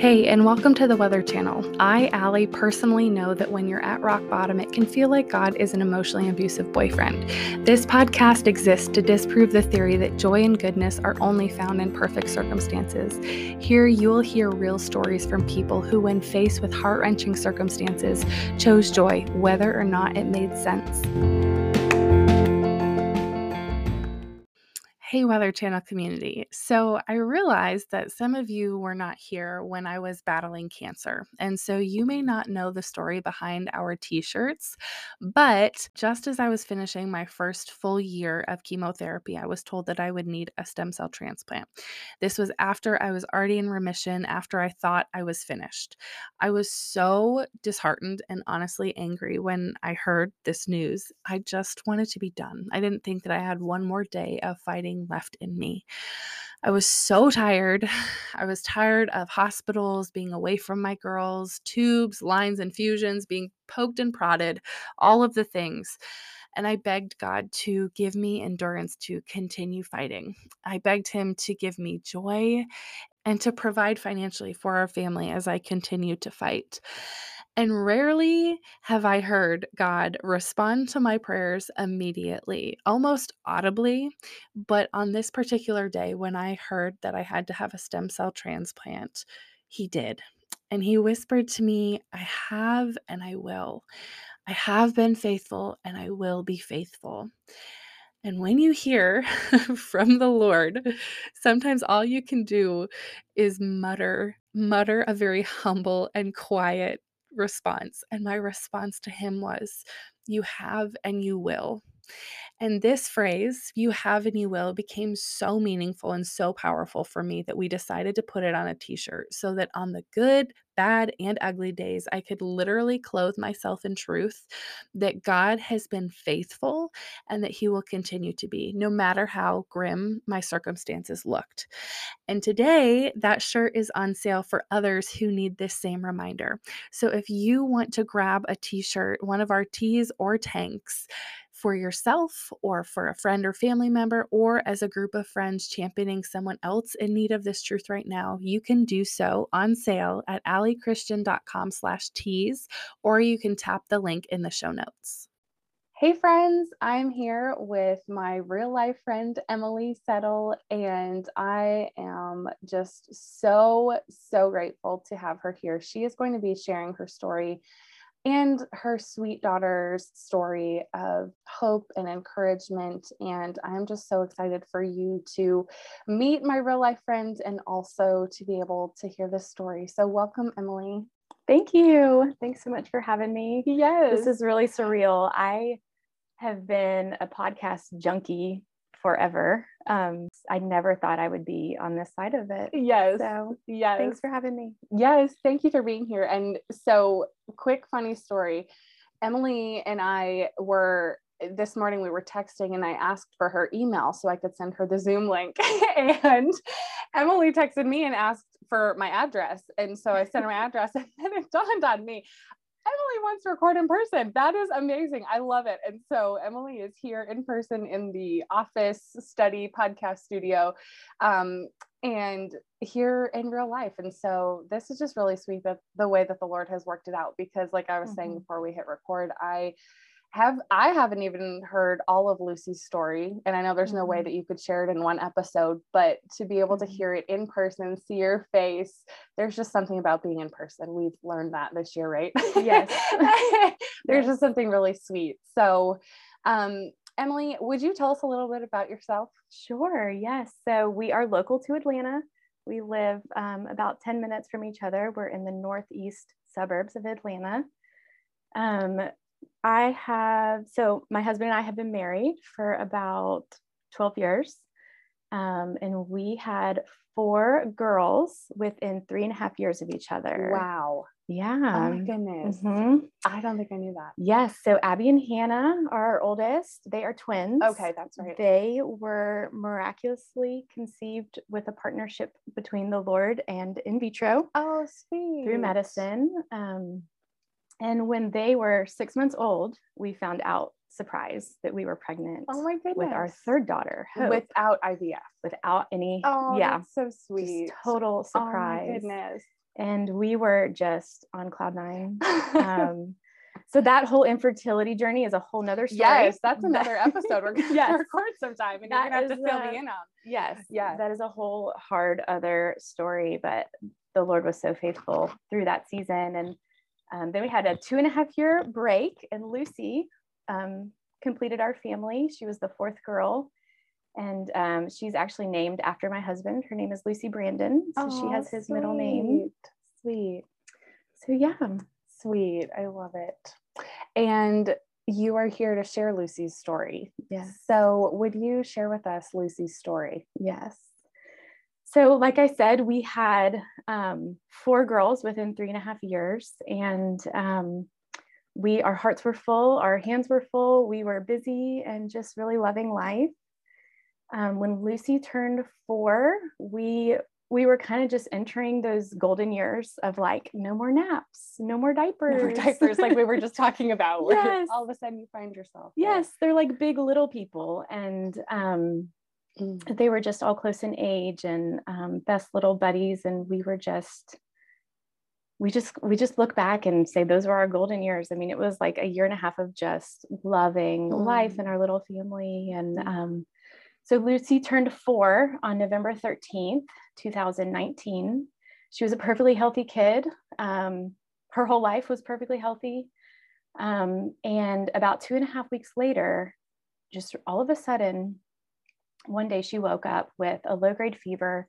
Hey, and welcome to the Whether Channel. I, Ali, personally know that when you're at rock bottom, it can feel like God is an emotionally abusive boyfriend. This podcast exists to disprove the theory that joy and goodness are only found in perfect circumstances. Here, you will hear real stories from people who, when faced with heart wrenching circumstances, chose joy, whether or not it made sense. Hey, Whether Channel community. So, I realized that some of you were not here when I was battling cancer. And so, you may not know the story behind our t shirts. But just as I was finishing my first full year of chemotherapy, I was told that I would need a stem cell transplant. This was after I was already in remission, after I thought I was finished. I was so disheartened and honestly angry when I heard this news. I just wanted to be done. I didn't think that I had one more day of fighting left in me. I was so tired. I was tired of hospitals, being away from my girls, tubes, lines, infusions, being poked and prodded, all of the things. And I begged God to give me endurance to continue fighting. I begged Him to give me joy and to provide financially for our family as I continue to fight. And rarely have I heard God respond to my prayers immediately, almost audibly. But on this particular day, when I heard that I had to have a stem cell transplant, He did. And He whispered to me, I have and I will. I have been faithful and I will be faithful. And when you hear from the Lord, sometimes all you can do is mutter, mutter a very humble and quiet response. And my response to him was, You have and you will. And this phrase, you have and you will, became so meaningful and so powerful for me that we decided to put it on a t shirt so that on the good, bad, and ugly days, I could literally clothe myself in truth that God has been faithful and that He will continue to be, no matter how grim my circumstances looked. And today, that shirt is on sale for others who need this same reminder. So if you want to grab a t shirt, one of our tees or tanks, for yourself or for a friend or family member or as a group of friends championing someone else in need of this truth right now, you can do so on sale at alichristian.com slash tees, or you can tap the link in the show notes. Hey friends, I'm here with my real life friend Emily Settle, and I am just so, so grateful to have her here. She is going to be sharing her story and her sweet daughter's story of hope and encouragement. And I'm just so excited for you to meet my real life friend and also to be able to hear this story. So, welcome, Emily. Thank you. Thanks so much for having me. Yes. This is really surreal. I have been a podcast junkie forever. Um, I never thought I would be on this side of it. Yes. So, yes. Thanks for having me. Yes. Thank you for being here. And so, quick, funny story Emily and I were this morning we were texting and I asked for her email so I could send her the Zoom link. and Emily texted me and asked for my address. And so I sent her my address and then it dawned on me Emily wants to record in person. That is amazing. I love it. And so Emily is here in person in the office study podcast studio um, and here in real life. And so this is just really sweet that the way that the Lord has worked it out because, like I was mm-hmm. saying before we hit record, I have I haven't even heard all of Lucy's story, and I know there's no way mm-hmm. that you could share it in one episode, but to be able to mm-hmm. hear it in person, see your face, there's just something about being in person. We've learned that this year, right? Yes. there's yes. just something really sweet. So, um, Emily, would you tell us a little bit about yourself? Sure. Yes. So we are local to Atlanta. We live um, about 10 minutes from each other. We're in the northeast suburbs of Atlanta. Um, I have, so my husband and I have been married for about 12 years. Um, and we had four girls within three and a half years of each other. Wow. Yeah. Oh my goodness. Mm-hmm. I don't think I knew that. Yes. So Abby and Hannah are our oldest. They are twins. Okay, that's right. They were miraculously conceived with a partnership between the Lord and in vitro. Oh, sweet. Through medicine. Um, and when they were six months old, we found out, surprise, that we were pregnant. Oh my goodness. With our third daughter, Hope, without IVF, without any. Oh, yeah, so sweet. Just total surprise. Oh my goodness. and we were just on cloud nine. Um, so that whole infertility journey is a whole nother story. Yes, that's another episode we're going Yes. to record sometime, and That you're going to have to fill me in on. Yes, Yeah. that is a whole hard other story, but the Lord was so faithful through that season. And um, then we had a two and a half year break, and Lucy um, completed our family. She was the fourth girl, and um, she's actually named after my husband. Her name is Lucy Brandon, so she has his middle name. Sweet. So yeah, Sweet. I love it. And you are here to share Lucy's story. yes, So, would you share with us Lucy's story? yes. So, like I said, we had um, four girls within three and a half years, and um, we our hearts were full, our hands were full. We were busy and just really loving life. Um, when Lucy turned four, we we were kind of just entering those golden years of like no more naps, no more diapers, No more diapers, like we were just talking about. Yes. All of a sudden, you find yourself. there. yes, they're like big little people, and um, Mm. they were just all close in age and um, best little buddies and we were just we just we just look back and say those were our golden years i mean it was like a year and a half of just loving life Mm. in our little family and Mm. um, so lucy turned four on november 13th 2019 she was a perfectly healthy kid um, her whole life was perfectly healthy um, and about two and a half weeks later just all of a sudden one day she woke up with a low grade fever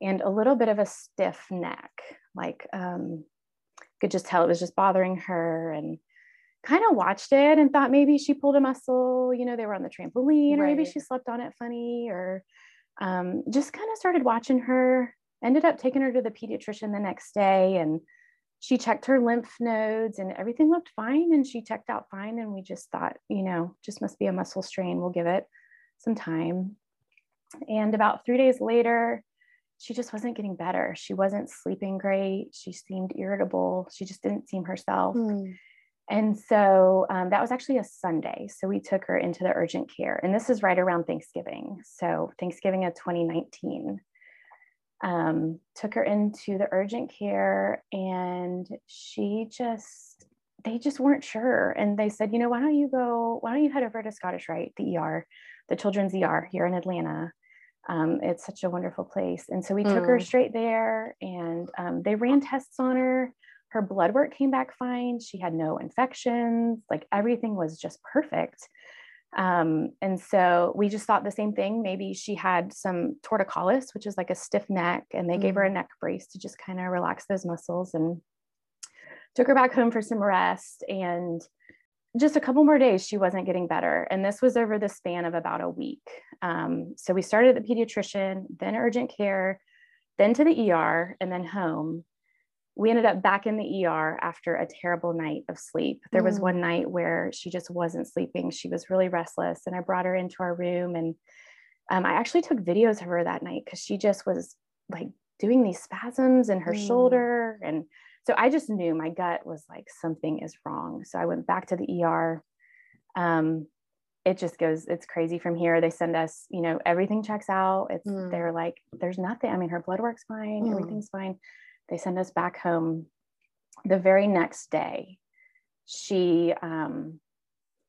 and a little bit of a stiff neck like um could just tell it was just bothering her and kind of watched it and thought maybe she pulled a muscle you know they were on the trampoline or maybe she slept on it funny or um, just kind of started watching her ended up taking her to the pediatrician the next day and she checked her lymph nodes and everything looked fine and she checked out fine and we just thought you know just must be a muscle strain. We'll give it some time and about three days later, she just wasn't getting better. She wasn't sleeping great. She seemed irritable. She just didn't seem herself. Mm. And so um, that was actually a Sunday. So we took her into the urgent care. And this is right around Thanksgiving. So Thanksgiving of 2019. Um, took her into the urgent care and she just, they just weren't sure. And they said, you know, why don't you go, why don't you head over to Scottish Rite, the ER, the children's ER here in Atlanta? Um, it's such a wonderful place. And so we took her Mm. straight there and um, they ran tests on her. Her blood work came back fine. She had no infections. Like everything was just perfect. Um, and so we just thought the same thing. Maybe she had some torticollis, which is like a stiff neck, and they gave her a neck brace to just kind of relax those muscles and took her back home for some rest. And just a couple more days, she wasn't getting better. And this was over the span of about a week. Um, so we started at the pediatrician, then urgent care, then to the ER, and then home. We ended up back in the ER after a terrible night of sleep. There was Mm. one night where she just wasn't sleeping. She was really restless, and I brought her into our room. And um, I actually took videos of her that night because she just was like doing these spasms in her Mm. shoulder. And so I just knew my gut was like, something is wrong. So I went back to the ER. Um, it just goes, it's crazy from here. They send us, you know, everything checks out. It's, Mm. they're like, there's nothing. I mean, her blood work's fine, Mm. everything's fine. They send us back home. The very next day, she um,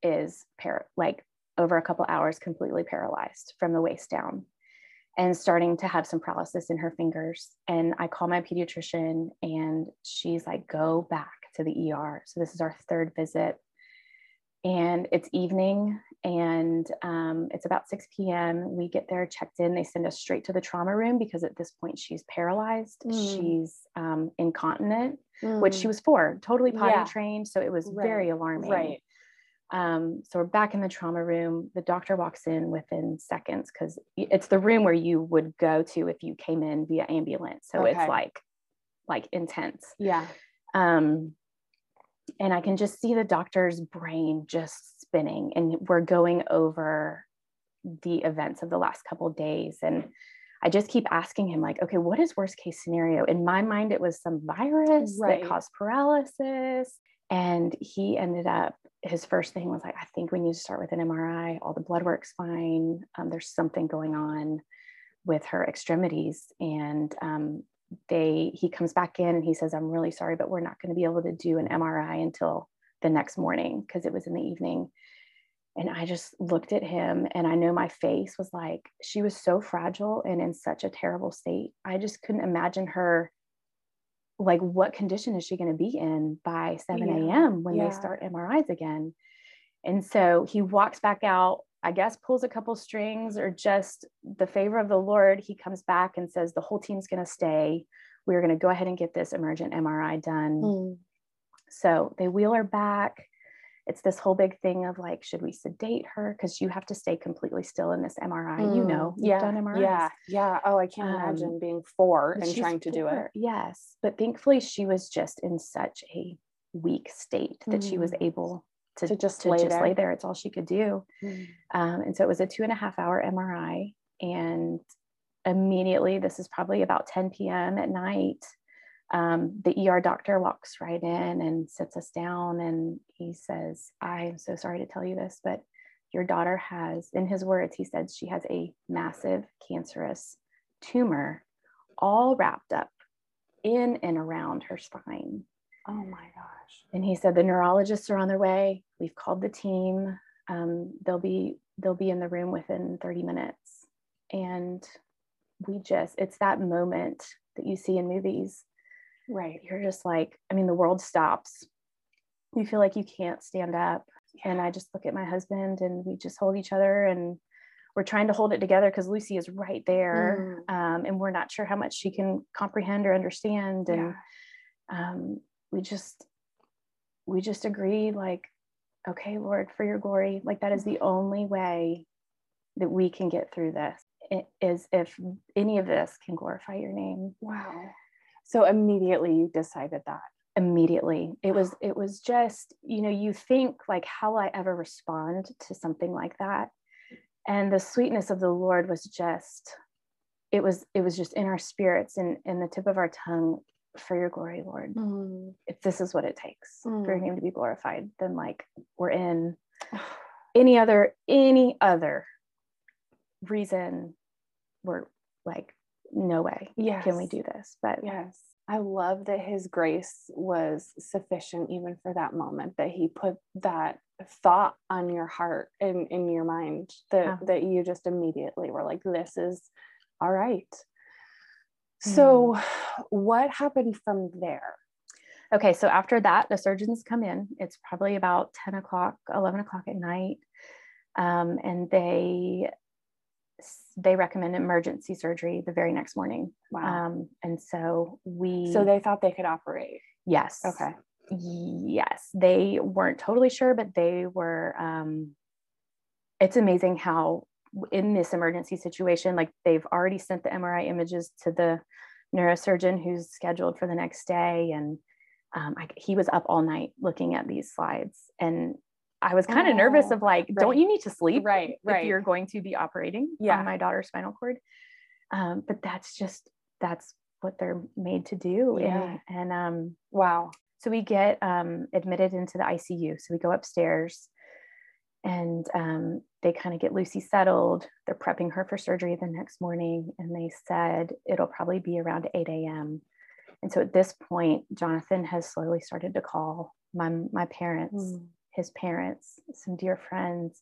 is par- like over a couple hours completely paralyzed from the waist down and starting to have some paralysis in her fingers. And I call my pediatrician and she's like, go back to the ER. So this is our third visit. And it's evening and um, it's about 6 p.m. We get there, checked in. They send us straight to the trauma room because at this point she's paralyzed. Mm. She's um, incontinent, which she Mm. was four, totally potty Yeah. trained. So it was Right. very alarming. right. Um, so we're back in the trauma room. The doctor walks in within seconds because it's the room where you would go to if you came in via ambulance. So Okay. it's like, like intense. Yeah. Um, and I can just see the doctor's brain just spinning, and we're going over the events of the last couple of days. And I just keep asking him, like, okay, what is worst case scenario? In my mind, it was some virus Right. that caused paralysis. And he ended up, his first thing was like, I think we need to start with an MRI. All the blood work's fine. Um, there's something going on with her extremities. And um, they he comes back in and he says, I'm really sorry, but we're not going to be able to do an MRI until the next morning because it was in the evening. And I just looked at him and I know my face was like, she was so fragile and in such a terrible state. I just couldn't imagine her like what condition is she going to be in by 7 a.m. Yeah. when yeah. they start MRIs again? And so he walks back out, I guess pulls a couple strings or just the favor of the Lord. He comes back and says, The whole team's going to stay. We're going to go ahead and get this emergent MRI done. Mm. So they wheel her back. It's this whole big thing of like, should we sedate her? Because you have to stay completely still in this MRI. Mm. You know, yeah, done MRIs. Yeah, yeah. Oh, I can't um, imagine being four and trying to do it. Yes, but thankfully she was just in such a weak state that mm. she was mm. able to, to just, to lay, just there. lay there. It's all she could do. Mm. Um, and so it was a two and a half hour MRI. And immediately, this is probably about 10 p.m. at night, um, the ER doctor walks right in and sits us down and he says, I'm so sorry to tell you this, but your daughter has, in his words, he said she has a massive cancerous tumor all wrapped up in and around her spine. Oh my gosh. And he said the neurologists are on their way. We've called the team. Um, they'll be they'll be in the room within 30 minutes. And we just it's that moment that you see in movies. Right. You're just like, I mean, the world stops. You feel like you can't stand up. Yeah. And I just look at my husband and we just hold each other and we're trying to hold it together because Lucy is right there. Mm. Um, and we're not sure how much she can comprehend or understand. And yeah. um, we just we just agreed like okay lord for your glory like that is the only way that we can get through this is if any of this can glorify your name wow so immediately you decided that immediately it was it was just you know you think like how will i ever respond to something like that and the sweetness of the lord was just it was it was just in our spirits and in the tip of our tongue for your glory, Lord. Mm. If this is what it takes mm. for your name to be glorified, then like we're in any other, any other reason we're like, no way yes. can we do this. But yes, I love that his grace was sufficient even for that moment, that he put that thought on your heart and in your mind that, yeah. that you just immediately were like, this is all right. So, mm. what happened from there? Okay, so after that, the surgeons come in. It's probably about 10 o'clock, 11 o'clock at night. Um, and they they recommend emergency surgery the very next morning. Wow. Um, and so we So they thought they could operate. Yes. Okay. Yes. They weren't totally sure, but they were um it's amazing how in this emergency situation, like they've already sent the MRI images to the neurosurgeon who's scheduled for the next day. And um, I, he was up all night looking at these slides. And I was kind of oh, nervous of like, right. don't you need to sleep? Right, right. If you're going to be operating yeah. on my daughter's spinal cord. Um, but that's just, that's what they're made to do. Yeah. And, and um, wow. So we get um, admitted into the ICU. So we go upstairs and um, they kind of get Lucy settled. They're prepping her for surgery the next morning, and they said it'll probably be around 8 a.m. And so at this point, Jonathan has slowly started to call my my parents, mm. His parents, some dear friends,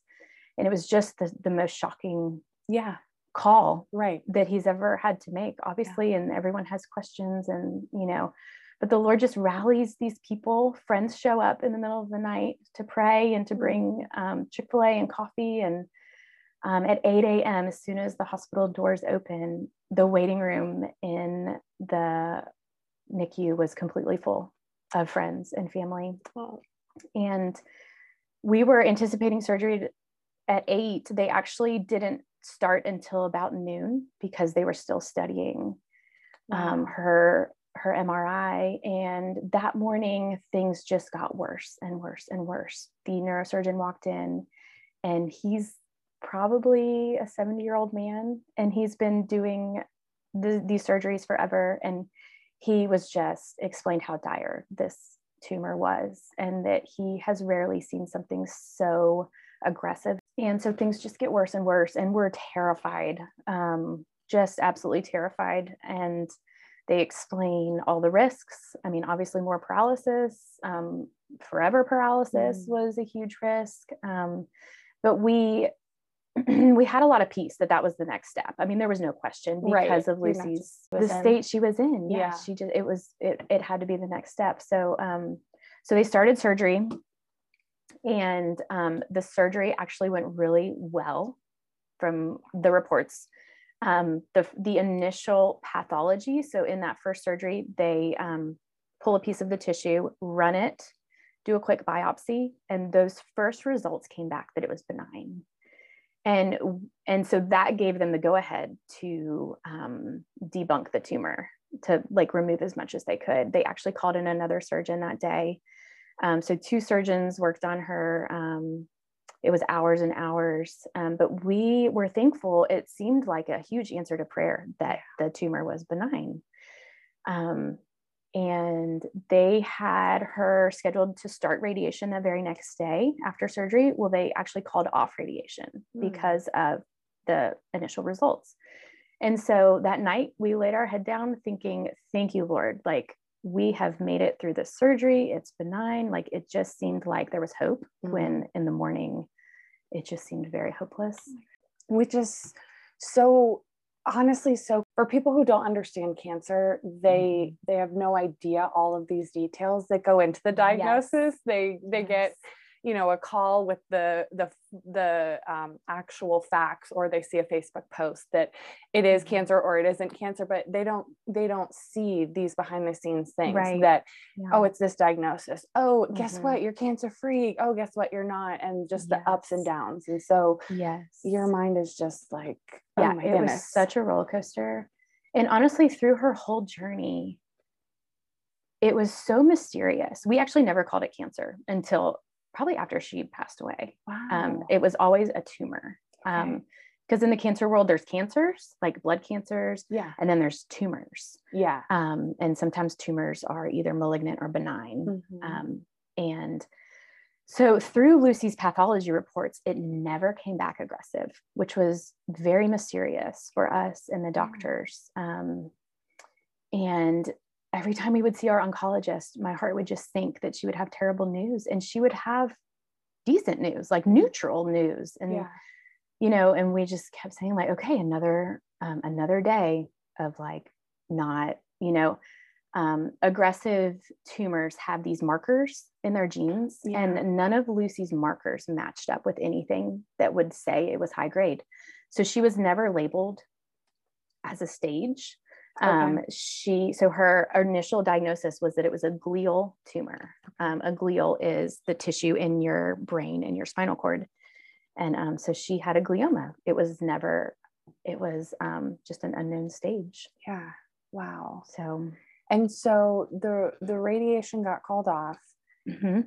and it was just the the most shocking, yeah, call right that he's ever had to make. Obviously, yeah. and everyone has questions, and you know, but the Lord just rallies these people. Friends show up in the middle of the night to pray and to mm. bring um, Chick fil A and coffee. And um, at 8 a.m., as soon as the hospital doors open, the waiting room in the NICU was completely full of friends and family. Oh. And we were anticipating surgery at eight. They actually didn't start until about noon because they were still studying um, her her MRI. And that morning, things just got worse and worse and worse. The neurosurgeon walked in, and he's probably a 70 year old man, and he's been doing the, these surgeries forever. And he was just explained how dire this tumor was, and that he has rarely seen something so aggressive. And so things just get worse and worse, and we're terrified, um, just absolutely terrified. And they explain all the risks. I mean, obviously, more paralysis, um, forever paralysis mm. was a huge risk. Um, but we we had a lot of peace that that was the next step. I mean, there was no question because right. of Lucy's the state she was in. Yeah, yeah, she just it was it it had to be the next step. So um, so they started surgery, and um, the surgery actually went really well from the reports. Um, the the initial pathology. So in that first surgery, they um, pull a piece of the tissue, run it, do a quick biopsy, and those first results came back that it was benign and and so that gave them the go ahead to um, debulk the tumor to like remove as much as they could. They actually called in another surgeon that day. Um, so two surgeons worked on her. Um, it was hours and hours. Um, but we were thankful. It seemed like a huge answer to prayer that the tumor was benign. Um, and they had her scheduled to start radiation the very next day after surgery. Well, they actually called off radiation mm. because of the initial results. And so that night we laid our head down thinking, thank you, Lord. Like we have made it through this surgery. It's benign. Like it just seemed like there was hope mm. when in the morning it just seemed very hopeless. Which is so honestly so for people who don't understand cancer they mm-hmm. they have no idea all of these details that go into the diagnosis yes. they they yes. get you know a call with the the the um, actual facts or they see a facebook post that it is mm-hmm. cancer or it isn't cancer but they don't they don't see these behind the scenes things right. that yeah. oh it's this diagnosis oh mm-hmm. guess what you're cancer free oh guess what you're not and just yes. the ups and downs and so yes your mind is just like oh yeah it goodness. was such a roller coaster and honestly through her whole journey it was so mysterious. We actually never called it cancer until probably after she passed away. Um, wow. Um, it was always a tumor. Okay. Um, because in the cancer world, there's cancers like blood cancers, yeah, and then there's tumors, yeah. Um, and sometimes tumors are either malignant or benign. Mm-hmm. Um, and so through Lucy's pathology reports, it never came back aggressive, which was very mysterious for us and the doctors. Um, and every time we would see our oncologist, my heart would just think that she would have terrible news and she would have decent news, like neutral news. And, yeah. you know, and we just kept saying, like, okay, another, um, another day of like not, you know, um, aggressive tumors have these markers in their genes, yeah. and none of Lucy's markers matched up with anything that would say it was high grade. So she was never labeled as a stage um, she so her initial diagnosis was that it was a glial tumor. Um, a glial is the tissue in your brain and your spinal cord, and um, so she had a glioma. It was never. It was um, just an unknown stage. Yeah. Wow. So. And so the the radiation got called off. Mm-hmm.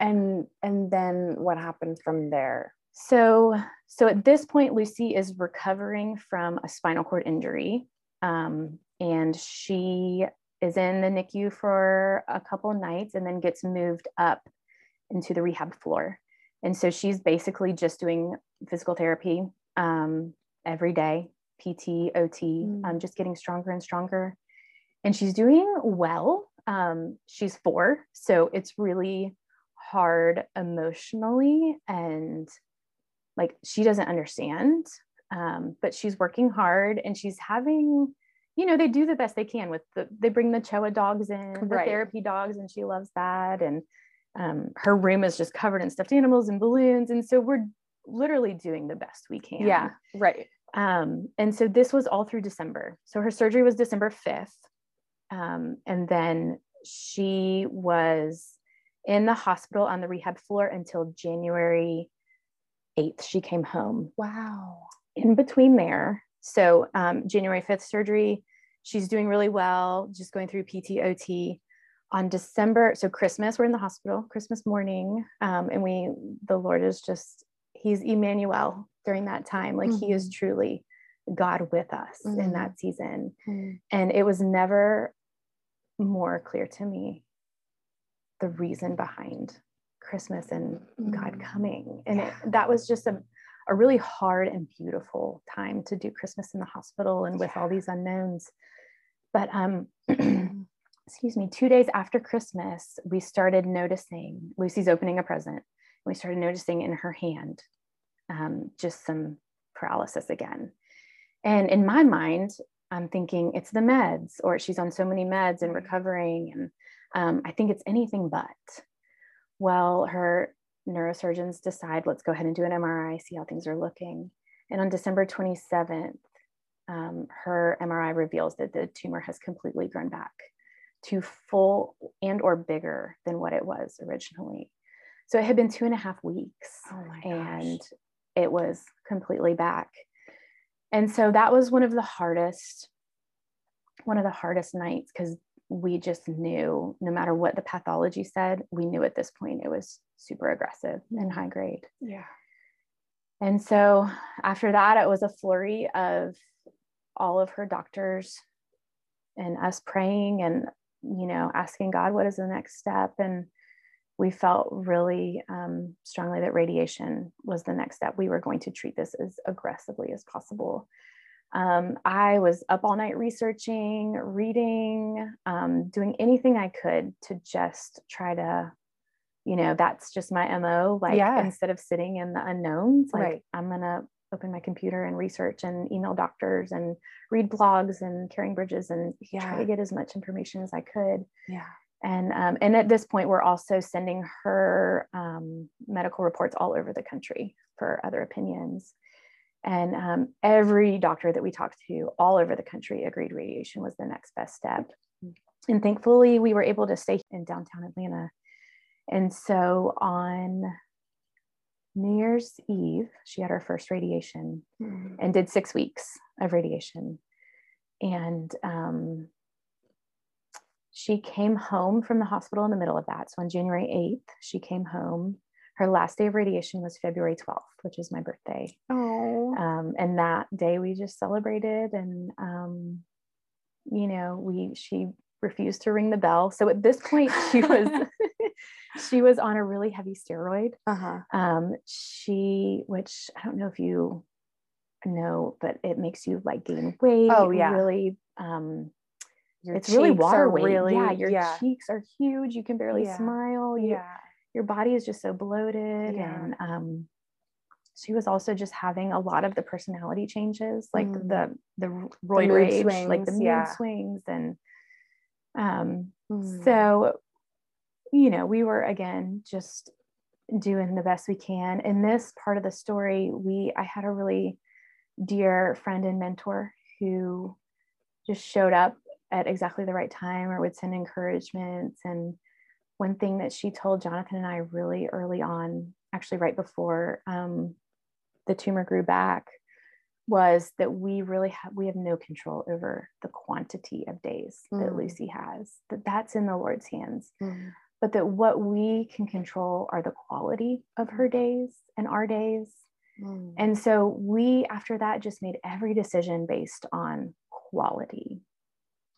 And and then what happened from there? So so at this point, Lucy is recovering from a spinal cord injury. Um, and she is in the NICU for a couple nights and then gets moved up into the rehab floor. And so she's basically just doing physical therapy um, every day, PT, OT, mm. um, just getting stronger and stronger. And she's doing well. Um, she's four, so it's really hard emotionally and like she doesn't understand um, but she's working hard and she's having you know they do the best they can with the they bring the Chewa dogs in the right. therapy dogs and she loves that. And um, her room is just covered in stuffed animals and balloons. And so we're literally doing the best we can. Yeah right. Um, and so this was all through december. So her surgery was december 5th um, and then she was in the hospital on the rehab floor until january 8th she came home wow. in between there so um, January 5th surgery, she's doing really well, just going through PTOT. On December, so Christmas, we're in the hospital, Christmas morning, um, and we, the Lord is just, He's Emmanuel during that time. Like mm-hmm. He is mm-hmm. truly God with us mm-hmm. in that season. Mm-hmm. And it was never more clear to me the reason behind Christmas and God mm-hmm. coming. And it, that was just a, a really hard and beautiful time to do Christmas in the hospital and with all these unknowns. but um, excuse me, two days after Christmas, we started noticing Lucy's opening a present. We started noticing in her hand um, just some paralysis again. And in my mind, I'm thinking it's the meds, or she's on so many meds and recovering. And um, I think it's anything but. Well, her neurosurgeons decide, let's go ahead and do an MRI, see how things are looking. And on December 27th, um, her MRI reveals that the tumor has completely grown back to full and or bigger than what it was originally. So it had been two and a half weeks Oh and it was completely back. And so that was one of the hardest, one of the hardest nights because we just knew no matter what the pathology said, we knew at this point it was super aggressive and high grade. Yeah. And so after that, it was a flurry of all of her doctors and us praying and, you know, asking God, what is the next step? And we felt really um, strongly that radiation was the next step. We were going to treat this as aggressively as possible. Um, I was up all night researching, reading, um, doing anything I could to just try to, you know, that's just my MO. Like Yeah. instead of sitting in the unknowns, like Right. I'm going to open my computer and research and email doctors and read blogs and CaringBridges and try to get as much information as I could Yeah. and um, and at this point we're also sending her um, medical reports all over the country for other opinions and um, every doctor that we talked to all over the country agreed radiation was the next best step and thankfully we were able to stay in downtown atlanta and so on new year's eve she had her first radiation Mm. and did six weeks of radiation. And um, she came home from the hospital in the middle of that. So on January 8th, she came home. Her last day of radiation was February 12th, which is my birthday. Oh. Um, and that day we just celebrated and, um, you know, we, she refused to ring the bell. So at this point she was, she was on a really heavy steroid Uh-huh. um she which i don't know if you know but it makes you like gain weight Oh, yeah. really um Your it's really water weight Really, yeah your yeah. cheeks are huge you can barely Yeah. smile you, Yeah. Your body is just so bloated Yeah. and um she was also just having a lot of the personality changes like Mm. the the roid mood rage like the swings, mood yeah. swings and um Mm. so, you know, we were again just doing the best we can. In this part of the story, we I had a really dear friend and mentor who just showed up at exactly the right time or would send encouragements. And one thing that she told Jonathan and I really early on, actually right before um, the tumor grew back, was that we really have we have no control over the quantity of days that Mm. Lucy has. That that's in the Lord's hands. Mm. But that what we can control are the quality of her days and our days. Mm. And so we, after that, just made every decision based on quality.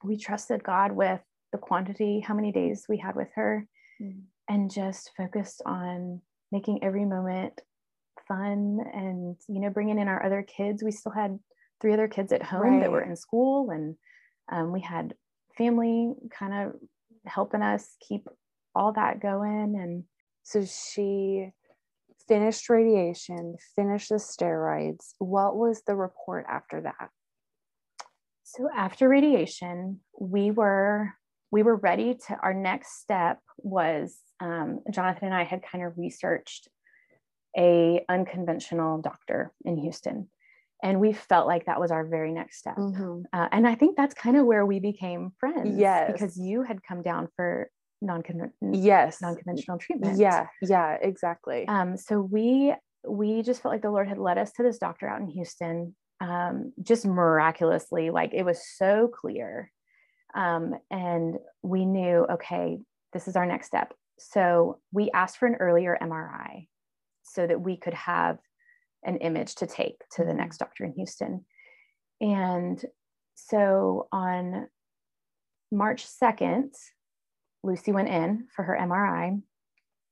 We trusted God with the quantity, how many days we had with her, Mm. and just focused on making every moment fun and, you know, bringing in our other kids. We still had three other kids at home that were in school, and um, we had family kind of helping us keep all that going. And So she finished radiation, finished the steroids. What was the report after that? So after radiation, we were we were ready to. Our next step was um, Jonathan and I had kind of researched a unconventional doctor in Houston, and we felt like that was our very next step. Mhm. Uh, and I think that's kind of where we became friends. Yes. because you had come down for non-conven- Yes. non-conventional treatment. Yeah. Yeah. Exactly. Um, so we we just felt like the Lord had led us to this doctor out in Houston, um, just miraculously. Like it was so clear, um, and we knew, okay, this is our next step. So we asked for an earlier MRI so that we could have an image to take to the next doctor in Houston. And so on March 2nd, Lucy went in for her MRI.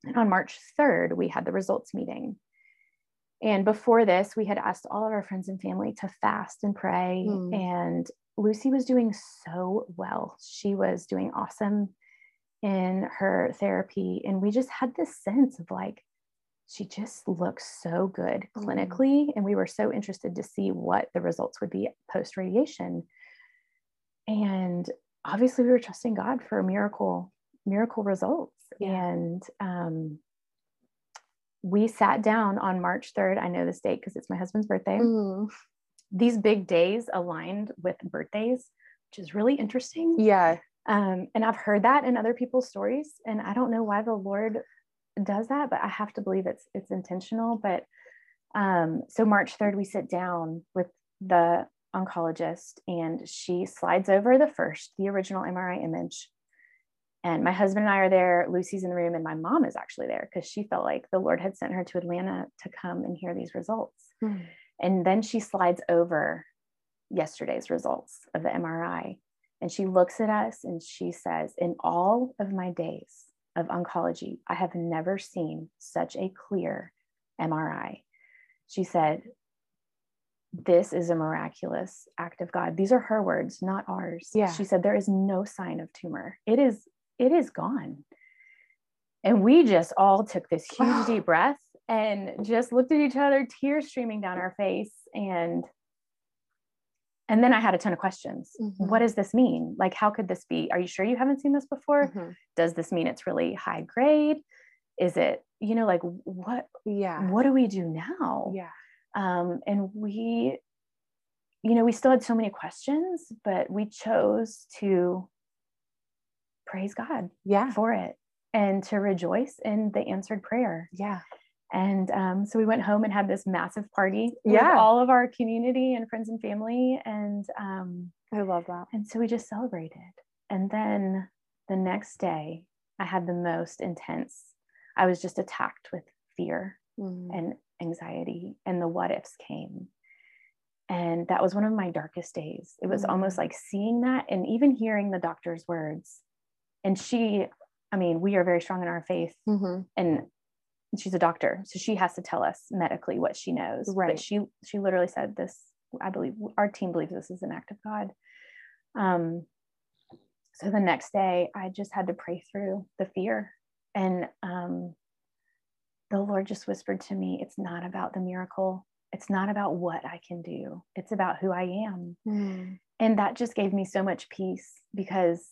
And on March 3rd, we had the results meeting. And before this, we had asked all of our friends and family to fast and pray. Mm. And Lucy was doing so well. She was doing awesome in her therapy. And we just had this sense of like, she just looks so good mm. clinically. Mm. And we were so interested to see what the results would be post radiation. And obviously, we were trusting God for miracle, miracle results. Yeah. And um, we sat down on March 3rd. I know this date because it's my husband's birthday. Mm. These big days aligned with birthdays, which is really interesting. Yeah. Um, and I've heard that in other people's stories, and I don't know why the Lord does that, but I have to believe it's it's intentional. But um, so March 3rd, we sit down with the oncologist, and she slides over the first, the original MRI image. And my husband and I are there. Lucy's in the room, and my mom is actually there because she felt like the Lord had sent her to Atlanta to come and hear these results. Hmm. And then she slides over yesterday's results of the MRI. And she looks at us and she says, In all of my days of oncology, I have never seen such a clear MRI. She said, This is a miraculous act of God. These are her words, not ours. Yeah. She said, There is no sign of tumor. It is, it is gone. And we just all took this huge deep breath and just looked at each other, tears streaming down our face. And and then I had a ton of questions. Mm-hmm. What does this mean? Like, how could this be? Are you sure you haven't seen this before? Mm-hmm. Does this mean it's really high grade? Is it, you know, like what? Yeah. What do we do now? Yeah. Um, and we, you know, we still had so many questions, but we chose to praise God. Yeah. For it and to rejoice in the answered prayer. Yeah. And um, so we went home and had this massive party yeah. with all of our community and friends and family. And um, I love that. And so we just celebrated. And then the next day, I had the most intense, I was just attacked with fear mm. and anxiety, and the what ifs came. And that was one of my darkest days. It was mm. almost like seeing that and even hearing the doctor's words. And she, I mean, we are very strong in our faith. Mm-hmm. And she's a doctor so she has to tell us medically what she knows. Right. but she she literally said this i believe our team believes this is an act of god. Um so the next day i just had to pray through the fear. And um the lord just whispered to me it's not about the miracle. It's not about what i can do. It's about who i am. Mm. and that just gave me so much peace because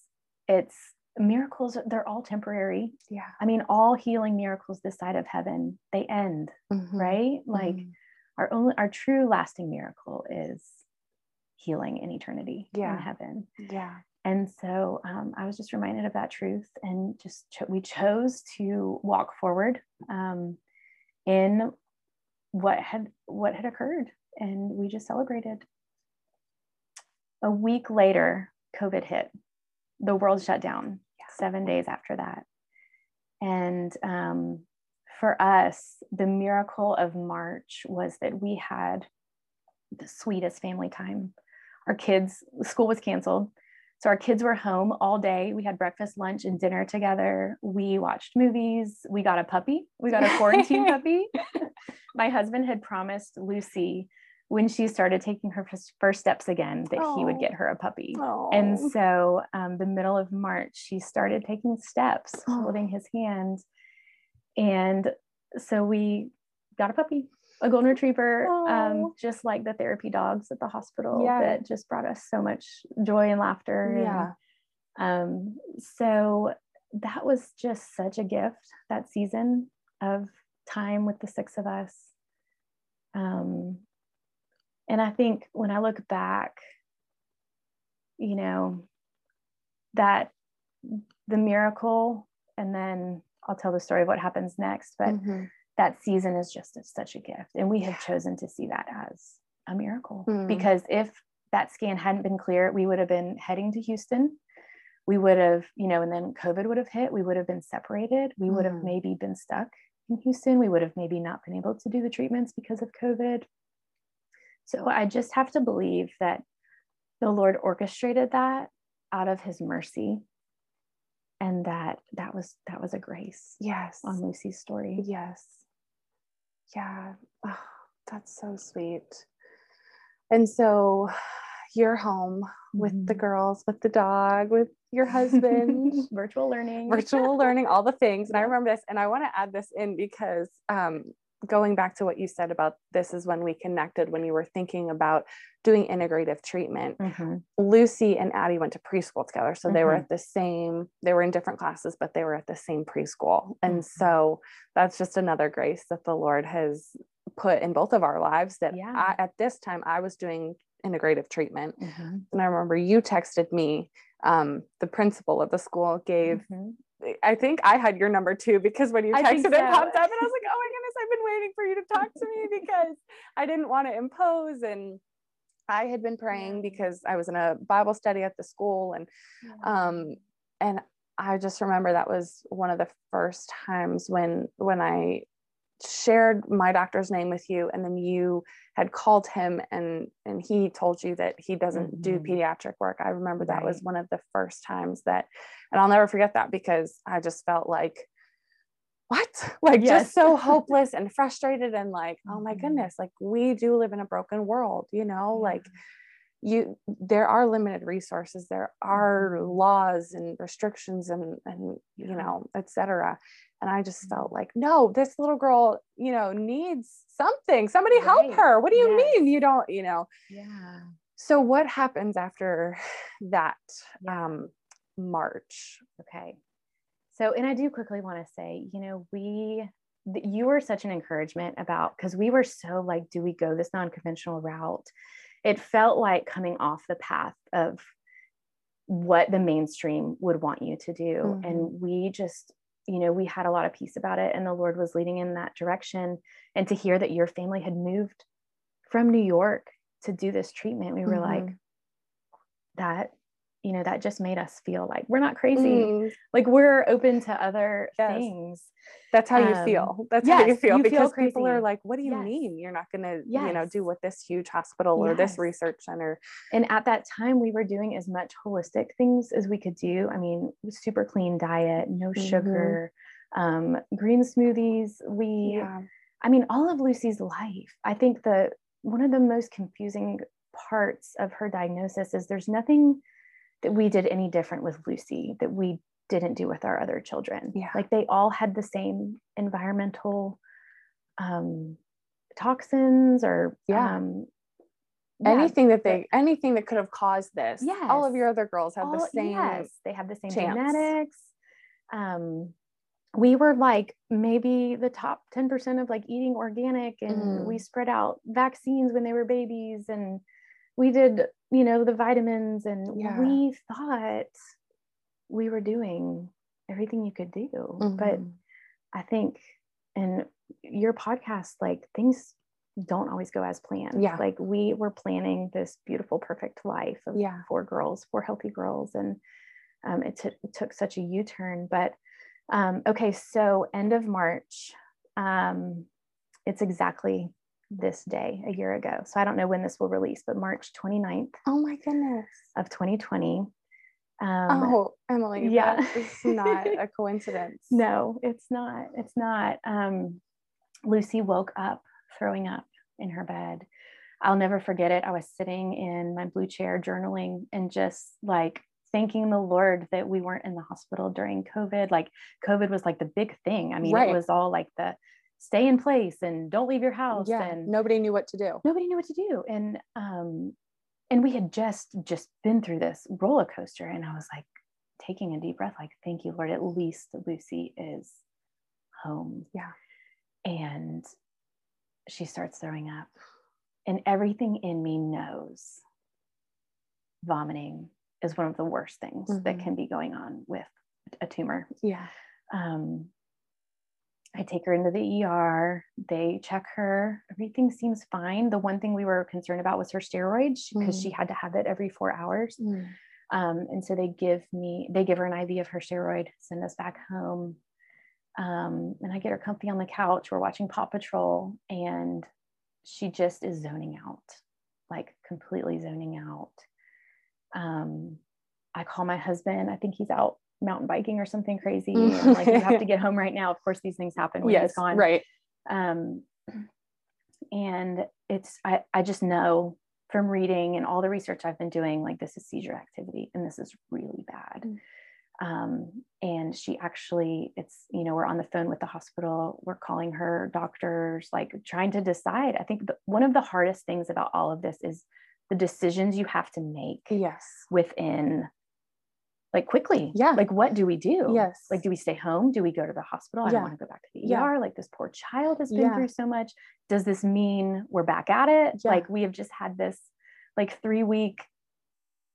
it's miracles they're all temporary. Yeah. I mean all healing miracles this side of heaven they end mm-hmm. right? Like mm-hmm. our only our true lasting miracle is healing in eternity yeah. in heaven. Yeah. And so um, i was just reminded of that truth and just cho- we chose to walk forward um, in what had what had occurred and we just celebrated. A week later covid hit the world shut down yeah. seven days after that. And um, for us, the miracle of March was that we had the sweetest family time. Our kids, school was canceled. So our kids were home all day. We had breakfast, lunch, and dinner together. We watched movies. We got a puppy. We got a quarantine puppy. My husband had promised Lucy when she started taking her first steps again that he would get her a puppy. And so um, the middle of March, she started taking steps, holding his hand. And so we got a puppy, a golden retriever, um, just like the therapy dogs at the hospital yeah. that just brought us so much joy and laughter. Yeah. And, um, so that was just such a gift, that season of time with the six of us. Um, and I think when I look back, you know, that the miracle, and then I'll tell the story of what happens next, but mm-hmm. that season is just a, such a gift. And we have chosen to see that as a miracle mm. because if that scan hadn't been clear, we would have been heading to Houston. We would have, you know, and then COVID would have hit. We would have been separated. We would have mm. maybe been stuck in Houston. We would have maybe not been able to do the treatments because of COVID. So I just have to believe that the Lord orchestrated that out of his mercy and that that was that was a grace yes. on lucy's story. Yes. Yeah. Oh, that's so sweet. And so you're home with mm-hmm. the girls, with the dog, with your husband, virtual learning, virtual learning, all the things. And I remember this, and I want to add this in because um, going back to what you said about this is when we connected when you were thinking about doing integrative treatment mm-hmm. lucy and addie went to preschool together so mm-hmm. they were mm-hmm. at the same they were in different classes but they were at the same preschool and mm-hmm. so that's just another grace that the lord has put in both of our lives that yeah. I, at this time i was doing integrative treatment mm-hmm. and i remember you texted me um, the principal of the school gave mm-hmm. I think I had your number too because when you texted so. it popped up and I was like, oh my goodness, I've been waiting for you to talk to me because I didn't want to impose and I had been praying because I was in a Bible study at the school and um and I just remember that was one of the first times when when I shared my doctor's name with you and then you had called him and and he told you that he doesn't mm-hmm. do pediatric work i remember that right. was one of the first times that and i'll never forget that because i just felt like what like yes. just so hopeless and frustrated and like oh my mm-hmm. goodness like we do live in a broken world you know like you there are limited resources there are mm-hmm. laws and restrictions and and you know etc and i just felt mm-hmm. like no this little girl you know needs something somebody right. help her what do you yes. mean you don't you know yeah so what happens after that um march okay so and i do quickly want to say you know we you were such an encouragement about because we were so like do we go this non-conventional route it felt like coming off the path of what the mainstream would want you to do mm-hmm. and we just you know we had a lot of peace about it and the lord was leading in that direction and to hear that your family had moved from new york to do this treatment we were mm-hmm. like that you know that just made us feel like we're not crazy mm. like we're open to other yes. things that's how you feel um, that's yes, how you feel you because feel people are like what do you yes. mean you're not going to you know do what this huge hospital or this research center and at that time we were doing as much holistic things as we could do i mean super clean diet no mm-hmm. sugar um, green smoothies we yeah. i mean all of lucy's life i think the one of the most confusing parts of her diagnosis is there's nothing that we did any different with Lucy that we didn't do with our other children. Yeah. Like they all had the same environmental um, toxins or yeah. Um, yeah. anything that they anything that could have caused this. Yes. All of your other girls have all, the same. Yes, they have the same chance. genetics. Um, we were like maybe the top 10% of like eating organic and mm. we spread out vaccines when they were babies and we did you know the vitamins and yeah. we thought we were doing everything you could do mm-hmm. but i think in your podcast like things don't always go as planned yeah like we were planning this beautiful perfect life of yeah. four girls four healthy girls and um, it, t- it took such a u-turn but um, okay so end of march um, it's exactly this day a year ago. So I don't know when this will release, but March 29th. Oh my goodness. Of 2020. Um, oh, Emily, yeah, it's not a coincidence. no, it's not. It's not. Um, Lucy woke up throwing up in her bed. I'll never forget it. I was sitting in my blue chair journaling and just like thanking the Lord that we weren't in the hospital during COVID. Like COVID was like the big thing. I mean, right. it was all like the stay in place and don't leave your house yeah, and nobody knew what to do. nobody knew what to do and um and we had just just been through this roller coaster and i was like taking a deep breath like thank you lord at least lucy is home. Yeah. And she starts throwing up and everything in me knows vomiting is one of the worst things mm-hmm. that can be going on with a tumor. Yeah. Um I take her into the ER. They check her. Everything seems fine. The one thing we were concerned about was her steroids because mm. she had to have it every four hours. Mm. Um, and so they give me, they give her an IV of her steroid, send us back home. Um, and I get her comfy on the couch. We're watching Paw Patrol, and she just is zoning out, like completely zoning out. Um, I call my husband. I think he's out mountain biking or something crazy. And like, you have to get home right now. Of course, these things happen when yes, he's gone. Right. Um, and it's, I, I just know from reading and all the research I've been doing, like this is seizure activity and this is really bad. Mm. Um, and she actually, it's, you know, we're on the phone with the hospital, we're calling her doctors, like trying to decide. I think the, one of the hardest things about all of this is the decisions you have to make. Yes. Within like quickly. Yeah. Like, what do we do? Yes. Like, do we stay home? Do we go to the hospital? I yeah. don't want to go back to the yeah. ER. Like, this poor child has been yeah. through so much. Does this mean we're back at it? Like, we have just had this like three week,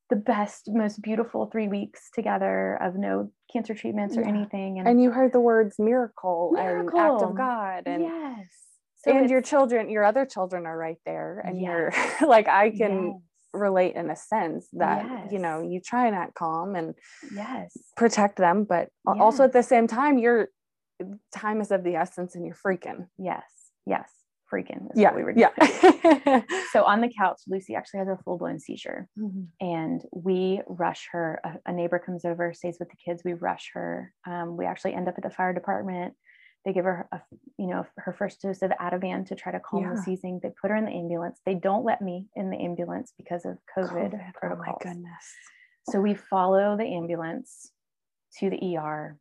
the best, most beautiful three weeks together of no cancer treatments or anything. And, and you heard the words miracle, miracle. and act of God. And yes. So and your children, your other children are right there. And you're like, I can relate in a sense that yes. you know you try and act calm and yes protect them but yes. also at the same time your time is of the essence and you're freaking yes yes freaking yeah we were doing. yeah so on the couch lucy actually has a full-blown seizure mm-hmm. and we rush her a, a, neighbor comes over stays with the kids we rush her um, we actually end up at the fire department they give her a, you know her first dose of Ativan to try to calm yeah. the seizing. They put her in the ambulance. They don't let me in the ambulance because of COVID, COVID. protocols. Oh my goodness. So we follow the ambulance to the ER.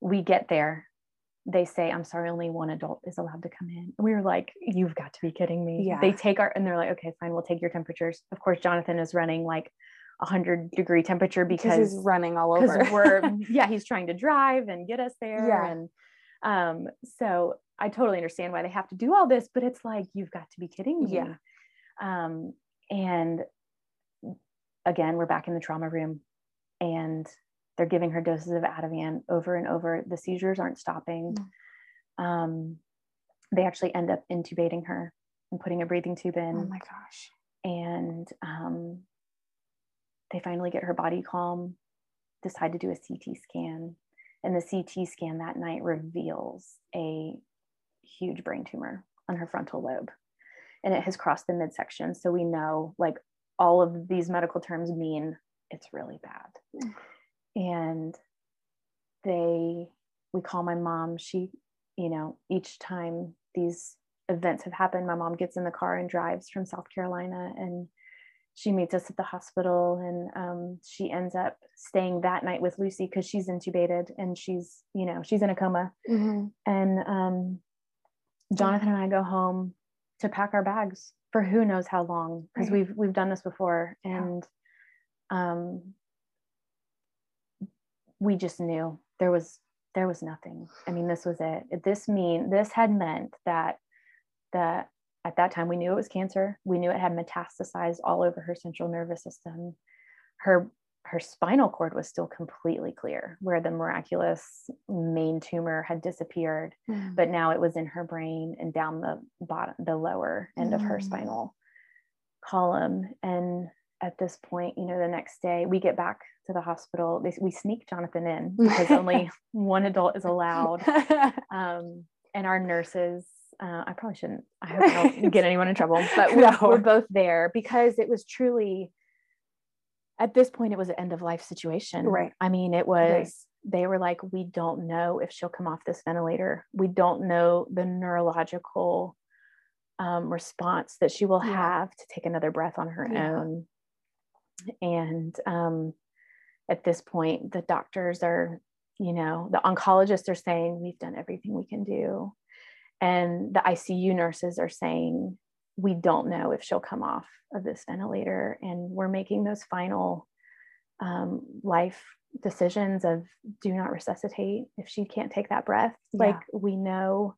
We get there. They say, I'm sorry, only one adult is allowed to come in. We were like, You've got to be kidding me. Yeah. They take our, and they're like, Okay, fine, we'll take your temperatures. Of course, Jonathan is running like 100 degree temperature because he's running all over. we're, yeah, he's trying to drive and get us there. Yeah. And um, so I totally understand why they have to do all this, but it's like, you've got to be kidding me. Yeah. Um, and again, we're back in the trauma room and they're giving her doses of Ativan over and over. The seizures aren't stopping. Mm. Um, they actually end up intubating her and putting a breathing tube in. Oh my gosh. And um, they finally get her body calm, decide to do a CT scan. And the CT scan that night reveals a huge brain tumor on her frontal lobe. And it has crossed the midsection. So we know like all of these medical terms mean it's really bad. Mm. And they, we call my mom. She, you know, each time these events have happened, my mom gets in the car and drives from South Carolina and she meets us at the hospital and um, she ends up staying that night with lucy because she's intubated and she's you know she's in a coma mm-hmm. and um, jonathan and i go home to pack our bags for who knows how long because right. we've we've done this before and yeah. um, we just knew there was there was nothing i mean this was it this mean this had meant that that at that time we knew it was cancer we knew it had metastasized all over her central nervous system her her spinal cord was still completely clear where the miraculous main tumor had disappeared mm. but now it was in her brain and down the bottom the lower end mm. of her mm. spinal column and at this point you know the next day we get back to the hospital they, we sneak jonathan in because only one adult is allowed um, and our nurses uh, I probably shouldn't. I hope I don't get anyone in trouble, but we're, no. we're, both there because it was truly, at this point, it was an end of life situation. Right. I mean, it was, right. they were like, we don't know if she'll come off this ventilator. We don't know the neurological um, response that she will yeah. have to take another breath on her yeah. own. And um, at this point, the doctors are, you know, the oncologists are saying, we've done everything we can do and the ICU nurses are saying, we don't know if she'll come off of this ventilator. And we're making those final um, life decisions of do not resuscitate if she can't take that breath. Yeah. Like we know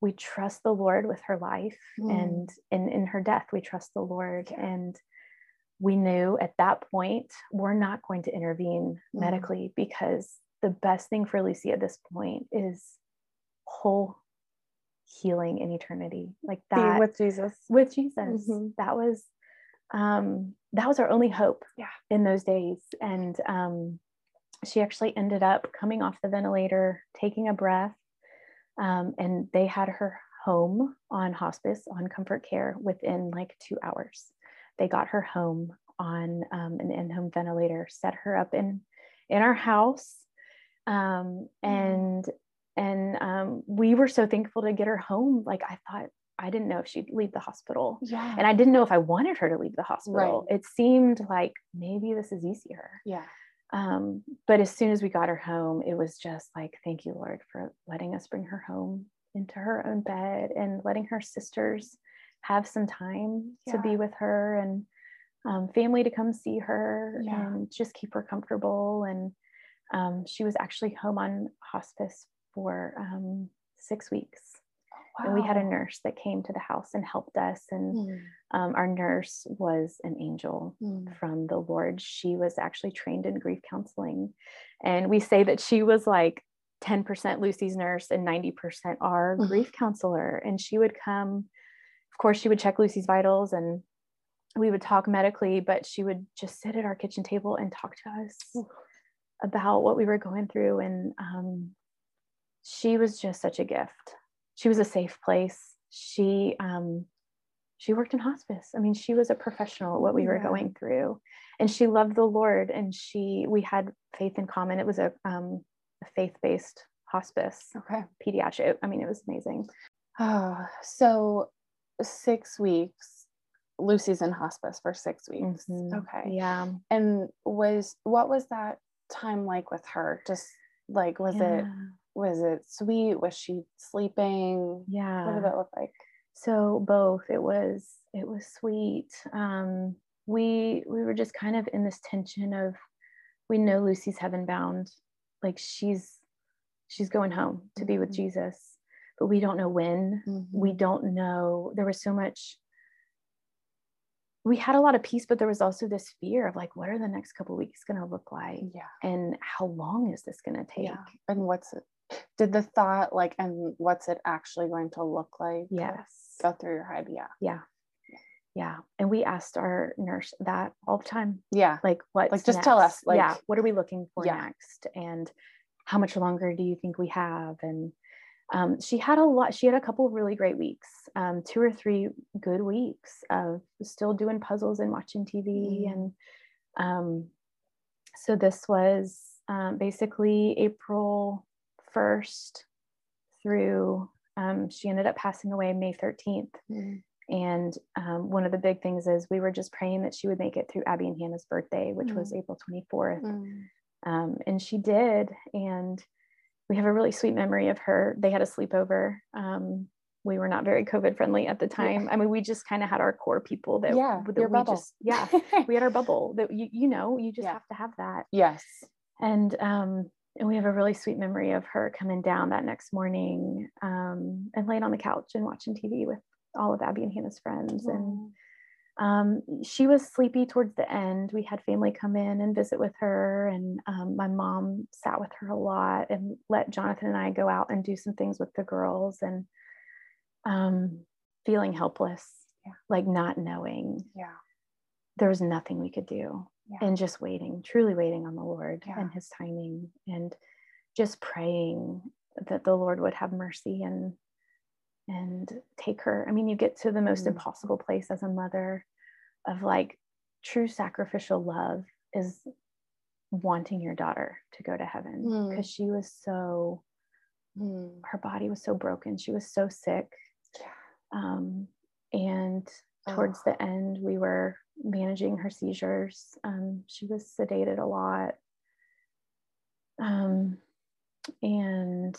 we trust the Lord with her life mm. and in, in her death, we trust the Lord. And we knew at that point, we're not going to intervene mm. medically because the best thing for Lucy at this point is whole healing in eternity. Like that Be with jesus. with jesus. Mm-hmm. that was um that was our only hope yeah. in those days. And um she actually ended up coming off the ventilator taking a breath um, and they had her home on hospice on comfort care within like two hours. They got her home on um, an in-home ventilator set her up in in our house. Um, mm. and and um, we were so thankful to get her home like i thought I didn't know if she'd leave the hospital. Yeah. And I didn't know if I wanted her to leave the hospital. Right. It seemed like maybe this is easier. yeah. Um, but as soon as we got her home, it was just like, thank you, Lord, for letting us bring her home into her own bed and letting her sisters have some time to be with her and um, family to come see her Yeah. and just keep her comfortable. And um, she was actually home on hospice for um, six weeks. And we had a nurse that came to the house and helped us. And Mm, um, our nurse was an angel mm. from the Lord. She was actually trained in grief counseling. And we say that she was like 10% Lucy's nurse and 90% our Mhm. grief counselor. And she would come, of course, she would check Lucy's vitals and we would talk medically, but she would just sit at our kitchen table and talk to us about what we were going through. And um, she was just such a gift. She was a safe place. She, um, she worked in hospice. I mean, she was a professional at what we were going through, and she loved the Lord. And she, we had faith in common. It was a, um, a faith-based hospice, Okay. pediatric. I mean, it was amazing. Oh, so six weeks. Lucy's in hospice for six weeks. Mhm. Okay. Yeah. And was what was that time like with her? Just like was it yeah. Was it sweet? Was she sleeping? Yeah. What did that look like? so both it was it was sweet um we we were just kind of in this tension of we know lucy's heaven bound like she's she's going home to be with Mhm. jesus but we don't know when we Mhm. don't know there was so much we had a lot of peace but there was also this fear of like what are the next couple weeks going to look like yeah. and how long is this going to take Yeah. And what's it did the thought like and what's it actually going to look like yes go through your head? Yeah. yeah yeah and we asked our nurse that all the time Yeah. like what Like, just tell us, like yeah what are we looking for Yeah. next and how much longer do you think we have and um, she had a lot she had a couple of really great weeks um, two or three good weeks of still doing puzzles and watching tv Mm. and um, so this was um, basically april 1st through um, she ended up passing away may 13th Mm. and um, one of the big things is we were just praying that she would make it through Abby and Hannah's birthday, which was April 24th. Mm. Um, and she did. And we have a really sweet memory of her. They had a sleepover. Um, we were not very COVID friendly at the time. I mean, we just kind of had our core people that, Yeah, that your we bubble. just, yeah, we had our bubble that you, you know, you just Yeah. have to have that. yes. And, um, and we have a really sweet memory of her coming down that next morning um, and laying on the couch and watching TV with all of Abby and Hannah's friends. And Oh. um, she was sleepy towards the end. We had family come in and visit with her, and um, my mom sat with her a lot and let Jonathan and I go out and do some things with the girls, and um, feeling helpless, Yeah. like not knowing yeah. there was nothing we could do, Yeah. and just waiting, truly waiting on the Lord Yeah. and His timing, and just praying that the Lord would have mercy and and take her. I mean, you get to the most Mm. impossible place as a mother of like true sacrificial love is wanting your daughter to go to heaven Mm. because she was so Mm. her body was so broken she was so sick um, and towards Oh. the end we were managing her seizures. Um, she was sedated a lot. Um, and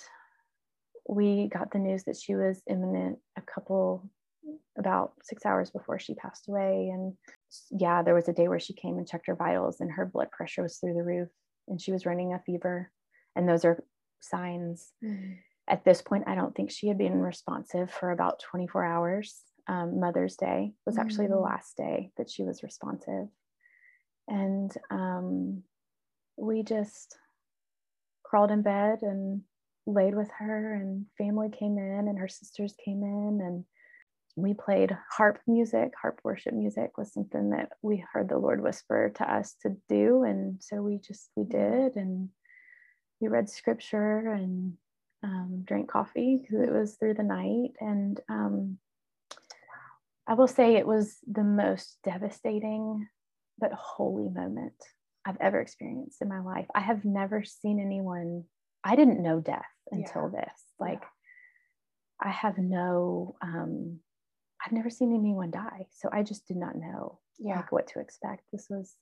we got the news that she was imminent a couple about six hours before she passed away. And yeah there was a day where she came and checked her vitals and her blood pressure was through the roof and she was running a fever. And those are signs. Mm. at this point i don't think she had been responsive for about 24 hours um, mother's day was actually the Mm. last day that she was responsive. And um, we just crawled in bed and laid with her and family came in and her sisters came in and we played harp music harp worship music was something that we heard the lord whisper to us to do. And so we just we did and we read scripture and um, drank coffee because it was through the night. And um, i will say it was the most devastating but holy moment i've ever experienced in my life i have never seen anyone i didn't know death until this like i have no um I've never seen anyone die. So I just did not know Yeah. like what to expect. This was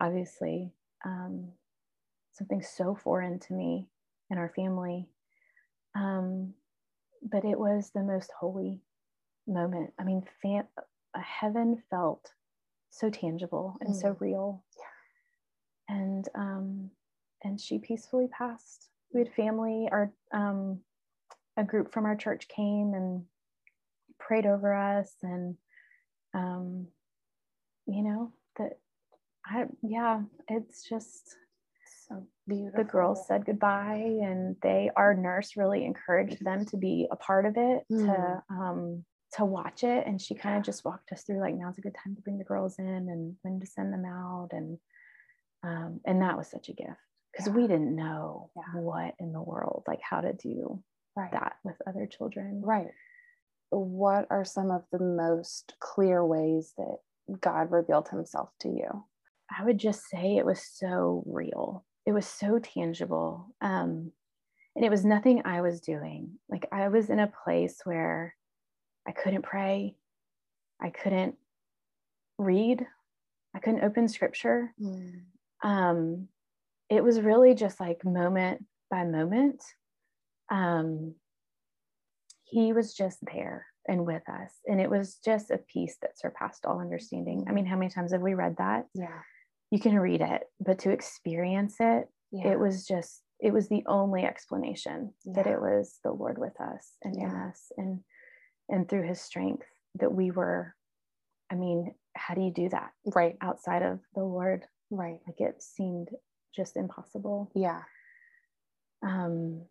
obviously um, something so foreign to me and our family. Um, but it was the most holy moment. I mean, fam- a heaven felt so tangible and so real. And um, and she peacefully passed. We had family. Our um, a group from our church came and prayed over us, and um, you know that I yeah, it's just So beautiful. the girls said goodbye and they our nurse really encouraged them to be a part of it to um to watch it and she kind of just walked us through like now's a good time to bring the girls in and when to send them out and um and that was such a gift because Yeah. we didn't know Yeah. what in the world like how to do right. that with other children Right. What are some of the most clear ways that God revealed himself to you? I would just say it was so real. It was so tangible. Um, and it was nothing I was doing. Like I was in a place where I couldn't pray, I couldn't read, I couldn't open scripture. Um, it was really just like moment by moment. Um, he was just there and with us. And it was just a peace that surpassed all understanding. I mean, how many times have we read that? Yeah. you can read it, but to experience it, Yeah. it was just, it was the only explanation that it was the Lord with us and in us and and through his strength that we were, I mean, how do you do that right. outside of the Lord? Right. Like it seemed just impossible. Yeah. Um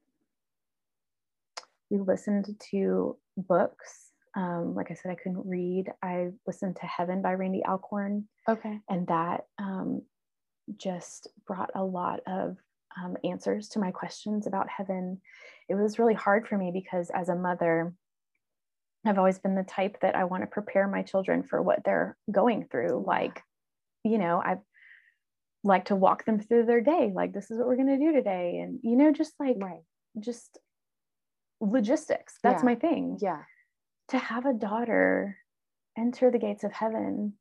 we listened to books. Um, like I said, I couldn't read. I listened to Heaven by Randy Alcorn. Okay. and that um, just brought a lot of um, answers to my questions about heaven. It was really hard for me because as a mother, I've always been the type that I want to prepare my children for what they're going through. Like, you know, I like to walk them through their day. Like, this is what we're going to do today. And, you know, just like, Right. just logistics. That's Yeah. my thing Yeah. to have a daughter enter the gates of heaven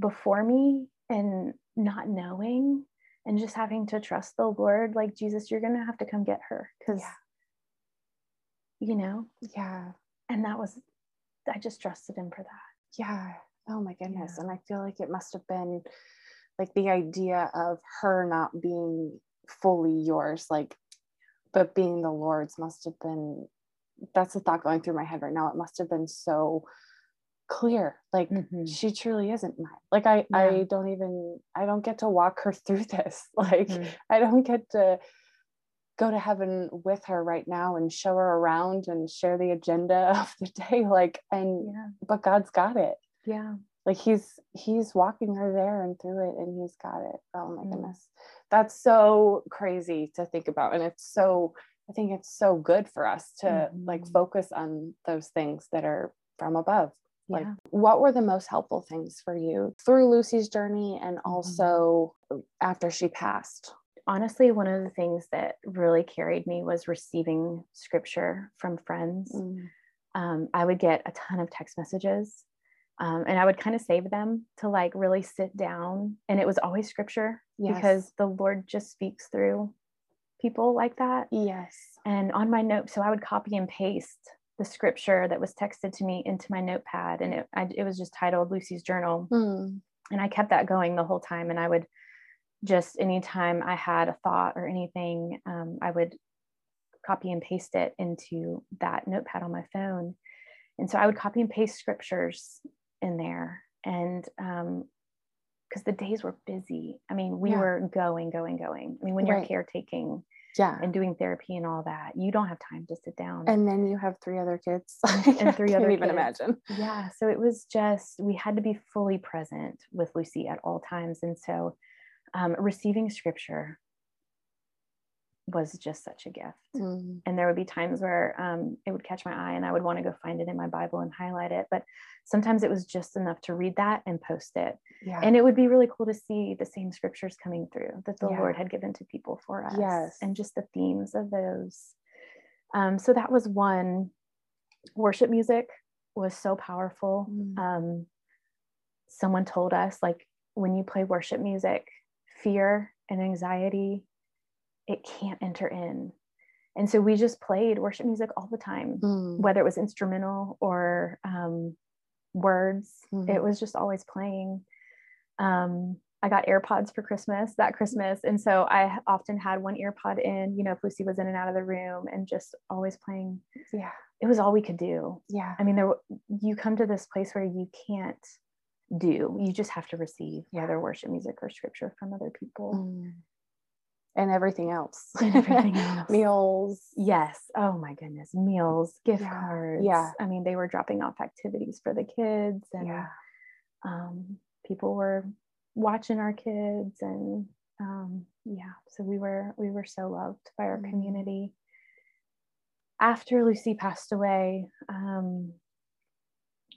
before me and not knowing and just having to trust the Lord, like Jesus, you're going to have to come get her because, Yeah. you know, Yeah. And that was, I just trusted him for that. Yeah. Oh my goodness. Yeah. And I feel like it must have been like the idea of her not being fully yours, like, but being the Lord's must have been that's the thought going through my head right now. It must have been so clear. Like Mhm. she truly isn't mine. Like I Yeah. I don't even I don't get to walk her through this. Like Mhm. I don't get to go to heaven with her right now and show her around and share the agenda of the day like and Yeah. but God's got it. Yeah. Like he's he's walking her there and through it and he's got it. Oh my Mm. goodness. That's so crazy to think about and it's so I think it's so good for us to like Mhm. focus on those things that are from above. Like Yeah. what were the most helpful things for you through Lucy's journey and Mm-hmm. also after she passed? Honestly, one of the things that really carried me was receiving scripture from friends. um, I would get a ton of text messages um, and I would kind of save them to like really sit down. And it was always scripture Yes. because the Lord just speaks through people like that. Yes. And on my note, so I would copy and paste the scripture that was texted to me into my notepad. And it, I, it was just titled Lucy's Journal. Hmm. And I kept that going the whole time. And I would just, anytime I had a thought or anything, um, I would copy and paste it into that notepad on my phone. And so I would copy and paste scriptures in there. And um, because the days were busy. I mean, we Yeah. were going, going, going. I mean, when you're Right. caretaking Yeah. and doing therapy and all that, you don't have time to sit down. And then you have three other kids. And three other can't even kids. imagine. yeah. So it was just, we had to be fully present with Lucy at all times. And so um, receiving scripture was just such a gift. Mm. and there would be times where um, it would catch my eye and i would want to go find it in my bible and highlight it but sometimes it was just enough to read that and post it Yeah. and it would be really cool to see the same scriptures coming through that the Yeah. lord had given to people for us Yes. and just the themes of those um, so that was one worship music was so powerful. Mm. Um, someone told us, like, when you play worship music, fear and anxiety, it can't enter in. And so we just played worship music all the time, Mm. whether it was instrumental or um, words, Mhm. it was just always playing. Um, I got AirPods for Christmas that Christmas. And so I often had one earpod in, you know, if Lucy was in and out of the room and just always playing. Yeah. It was all we could do. Yeah. I mean, there you come to this place where you can't do. You just have to receive whether worship music or scripture from other people. Mm. And everything else. And everything else. Meals. Yes. Oh my goodness. Meals, gift Yeah. cards. Yeah. I mean, they were dropping off activities for the kids and Yeah. um, people were watching our kids and um, yeah, so we were we were so loved by our Mhm. community. After Lucy passed away, um,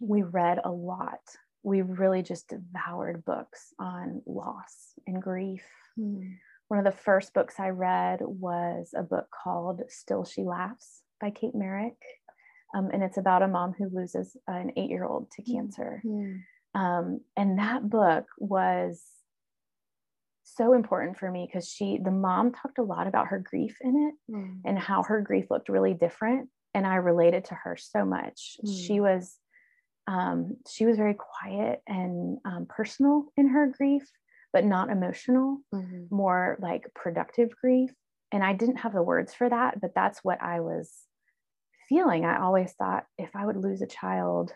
we read a lot. We really just devoured books on loss and grief. Mm. One of the first books I read was a book called Still She Laughs by Kate Merrick. Um, and it's about a mom who loses an eight year old to Mm. cancer. Mm. Um, and that book was so important for me because she, the mom, talked a lot about her grief in it Mm. and how her grief looked really different. And I related to her so much. Mm. She was, um, she was very quiet and um, personal in her grief, but not emotional Mhm. more like productive grief. And I didn't have the words for that, but that's what I was feeling. I always thought if I would lose a child,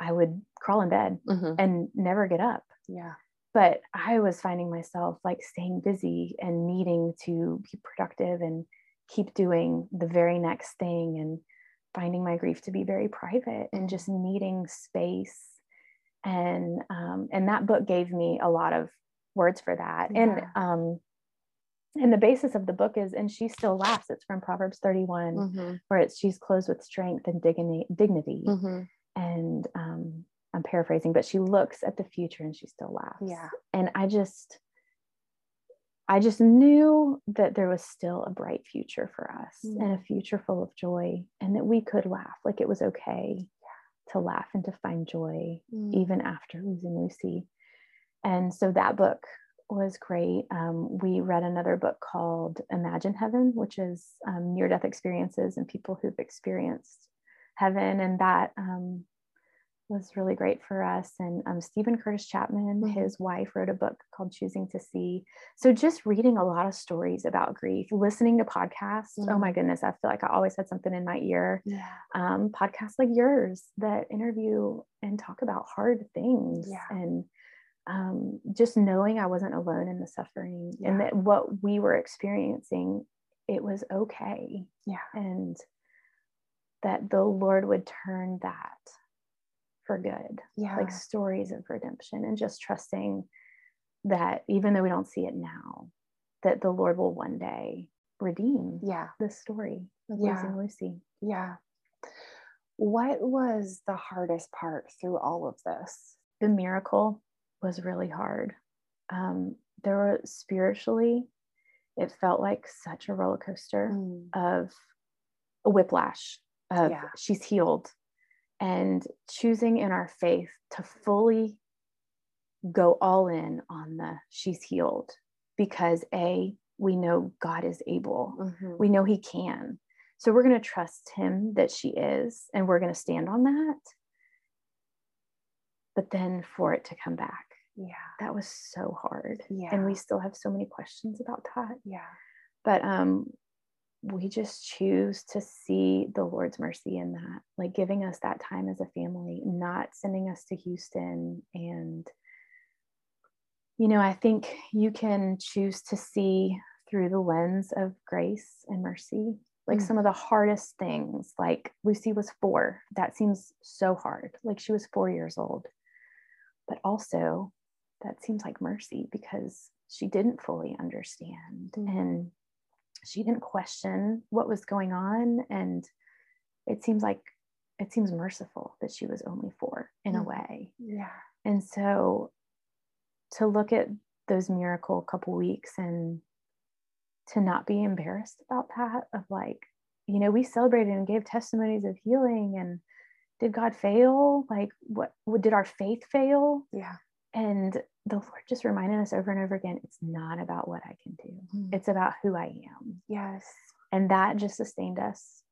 I would crawl in bed Mhm. and never get up. Yeah. But I was finding myself like staying busy and needing to be productive and keep doing the very next thing and finding my grief to be very private and just needing space. And um, and that book gave me a lot of words for that. And um, and the basis of the book is, and she still laughs. It's from Proverbs 31, Mhm. where it's she's clothed with strength and dignity. dignity. Mhm. And um, I'm paraphrasing, but she looks at the future and she still laughs. Yeah. And I just, I just knew that there was still a bright future for us and a future full of joy, and that we could laugh. Like it was okay to laugh and to find joy Mm. even after losing Lucy. And so that book was great. Um, we read another book called Imagine Heaven, which is um, near death experiences and people who've experienced heaven. And that um, was really great for us. And um, Steven Curtis Chapman, Mhm. his wife, wrote a book called Choosing to See. So just reading a lot of stories about grief, listening to podcasts. Oh my goodness, I feel like I always had something in my ear Yeah. um, podcasts like yours that interview and talk about hard things Yeah. and um, just knowing I wasn't alone in the suffering and that what we were experiencing, it was okay. Yeah. And that the Lord would turn that for good, Yeah. like stories of redemption and just trusting that even though we don't see it now, that the Lord will one day redeem yeah. this story of Yeah. losing Lucy. Yeah. What was the hardest part through all of this? the miracle was really hard. Um, there were spiritually, it felt like such a roller coaster Mm. of a whiplash of Yeah. she's healed and choosing in our faith to fully go all in on the she's healed because a we know God is able Mhm. we know he can. So we're going to trust him that she is, and we're going to stand on that. But then for it to come back, Yeah. that was so hard. Yeah. And we still have so many questions about that. Yeah. But um, we just choose to see the Lord's mercy in that, like giving us that time as a family, not sending us to Houston. And, you know, I think you can choose to see through the lens of grace and mercy. Like Mm. some of the hardest things, like Lucy was four. That seems so hard. Like she was four years old. But also, that seems like mercy because she didn't fully understand Mm. and she didn't question what was going on and it seems like it seems merciful that she was only four in a Mm. way Yeah. and so to look at those miracle couple weeks and to not be embarrassed about that of like you know we celebrated and gave testimonies of healing and did God fail? Like, what, what did our faith fail? Yeah. And the Lord just reminded us over and over again it's not about what I can do, mm. it's about who I am. Yes. And that just sustained us.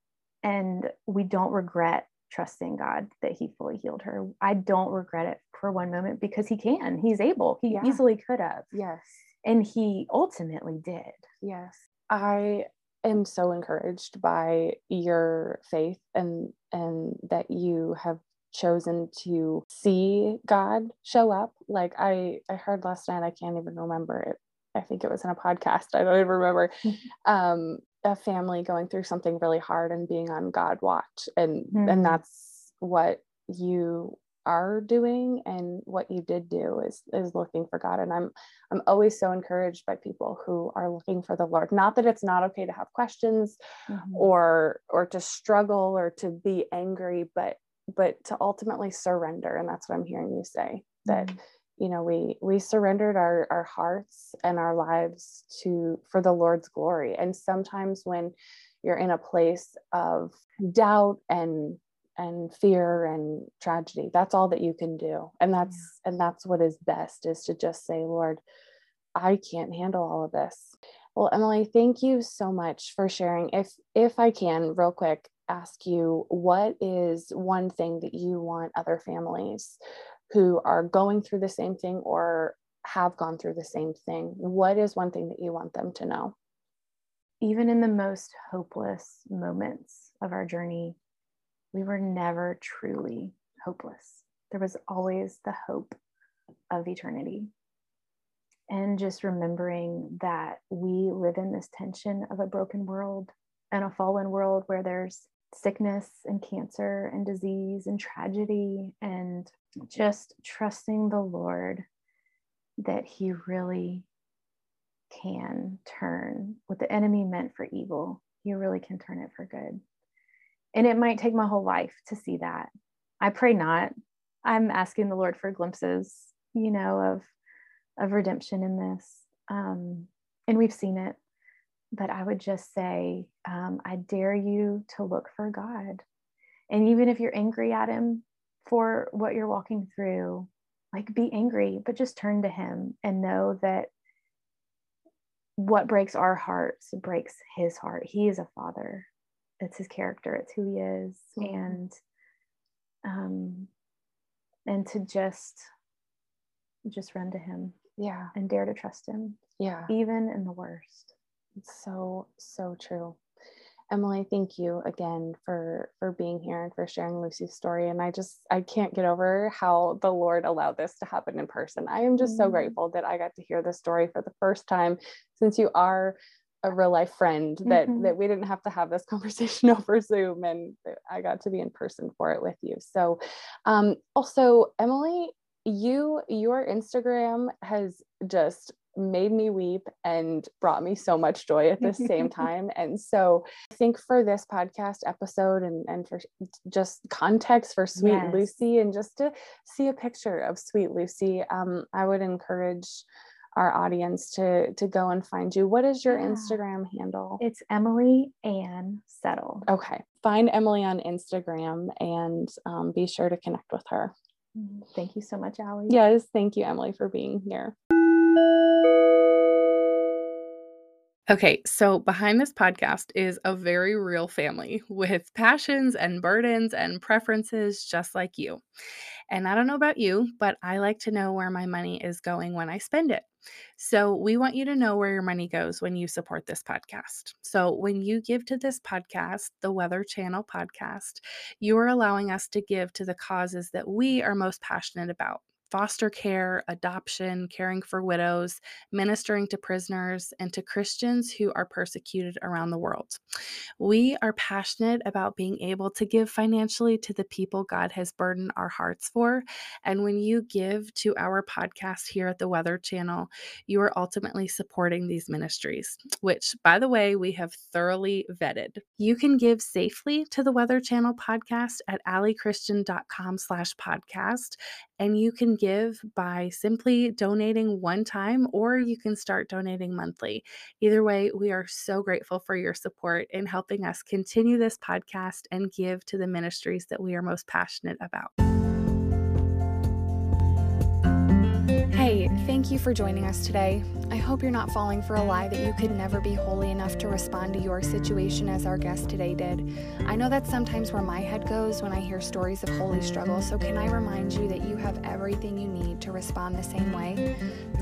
And we don't regret trusting God that He fully healed her. I don't regret it for one moment because He can, He's able, He yeah. easily could have. Yes. And He ultimately did. Yes. I am so encouraged by your faith and and that you have chosen to see God show up. Like I I heard last night, I can't even remember it. I think it was in a podcast. I don't even remember. um, a family going through something really hard and being on God watch. And mm-hmm. and that's what you are doing and what you did do is is looking for God and I'm I'm always so encouraged by people who are looking for the Lord not that it's not okay to have questions mm-hmm. or or to struggle or to be angry but but to ultimately surrender and that's what i'm hearing you say that mm-hmm. you know we we surrendered our our hearts and our lives to for the lord's glory and sometimes when you're in a place of doubt and and fear and tragedy that's all that you can do and that's yeah. and that's what is best is to just say lord i can't handle all of this well emily thank you so much for sharing. If if i can real quick ask you what is one thing that you want other families who are going through the same thing or have gone through the same thing what is one thing that you want them to know? Even in the most hopeless moments of our journey we were never truly hopeless. There was always the hope of eternity and just remembering that we live in this tension of a broken world and a fallen world where there's sickness and cancer and disease and tragedy and just trusting the Lord that He really can turn what the enemy meant for evil, He really can turn it for good. And it might take my whole life to see that. I pray not. I'm asking the Lord for glimpses, you know, of of redemption in this. Um, and we've seen it but I would just say, um, I dare you to look for God. And even if you're angry at Him for what you're walking through, like be angry, but just turn to Him and know that what breaks our hearts breaks His heart. He is a Father. It's His character. It's who He is, mm-hmm. and um, and to just just run to Him, yeah, and dare to trust Him, yeah, even in the worst. It's so, so true. Emily, thank you again for for being here and for sharing Lucy's story. And I just I can't get over how the Lord allowed this to happen in person. I am just mm-hmm. so grateful that I got to hear the story for the first time since you are a real life friend that mm-hmm. that we didn't have to have this conversation over Zoom and I got to be in person for it with you. So um also Emily you your Instagram has just made me weep and brought me so much joy at the same time. And so I think for this podcast episode and, and for just context for Sweet yes. Lucy and just to see a picture of Sweet Lucy, um, I would encourage our audience to to go and find you. What is your yeah. Instagram handle? It's Emily Ann Settle. Okay. Find Emily on Instagram and um, be sure to connect with her. Mm, thank you so much, Ali. Yes, thank you, Emily, for being here. Okay, so behind this podcast is a very real family with passions and burdens and preferences just like you. And I don't know about you, but I like to know where my money is going when I spend it. So we want you to know where your money goes when you support this podcast. So when you give to this podcast, the Whether Channel podcast, you are allowing us to give to the causes that we are most passionate about foster care, adoption, caring for widows, ministering to prisoners, and to Christians who are persecuted around the world. We are passionate about being able to give financially to the people God has burdened our hearts for. And when you give to our podcast here at the Whether Channel, you are ultimately supporting these ministries, which, by the way, we have thoroughly vetted. You can give safely to the Whether Channel podcast at alichristian.com slash podcast, and you can give by simply donating one time, or you can start donating monthly. Either way, we are so grateful for your support in helping us continue this podcast and give to the ministries that we are most passionate about. Hey, thank you for joining us today. I hope you're not falling for a lie that you could never be holy enough to respond to your situation as our guest today did. I know that's sometimes where my head goes when I hear stories of holy struggle, so can I remind you that you have everything you need to respond the same way?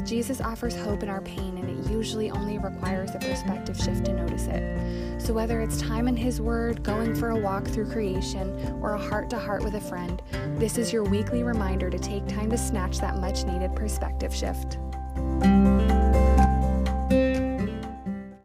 Jesus offers hope in our pain, and it usually only requires a perspective shift to notice it. So whether it's time in His Word, going for a walk through creation, or a heart to heart with a friend, this is your weekly reminder to take time to snatch that much needed perspective shift. Música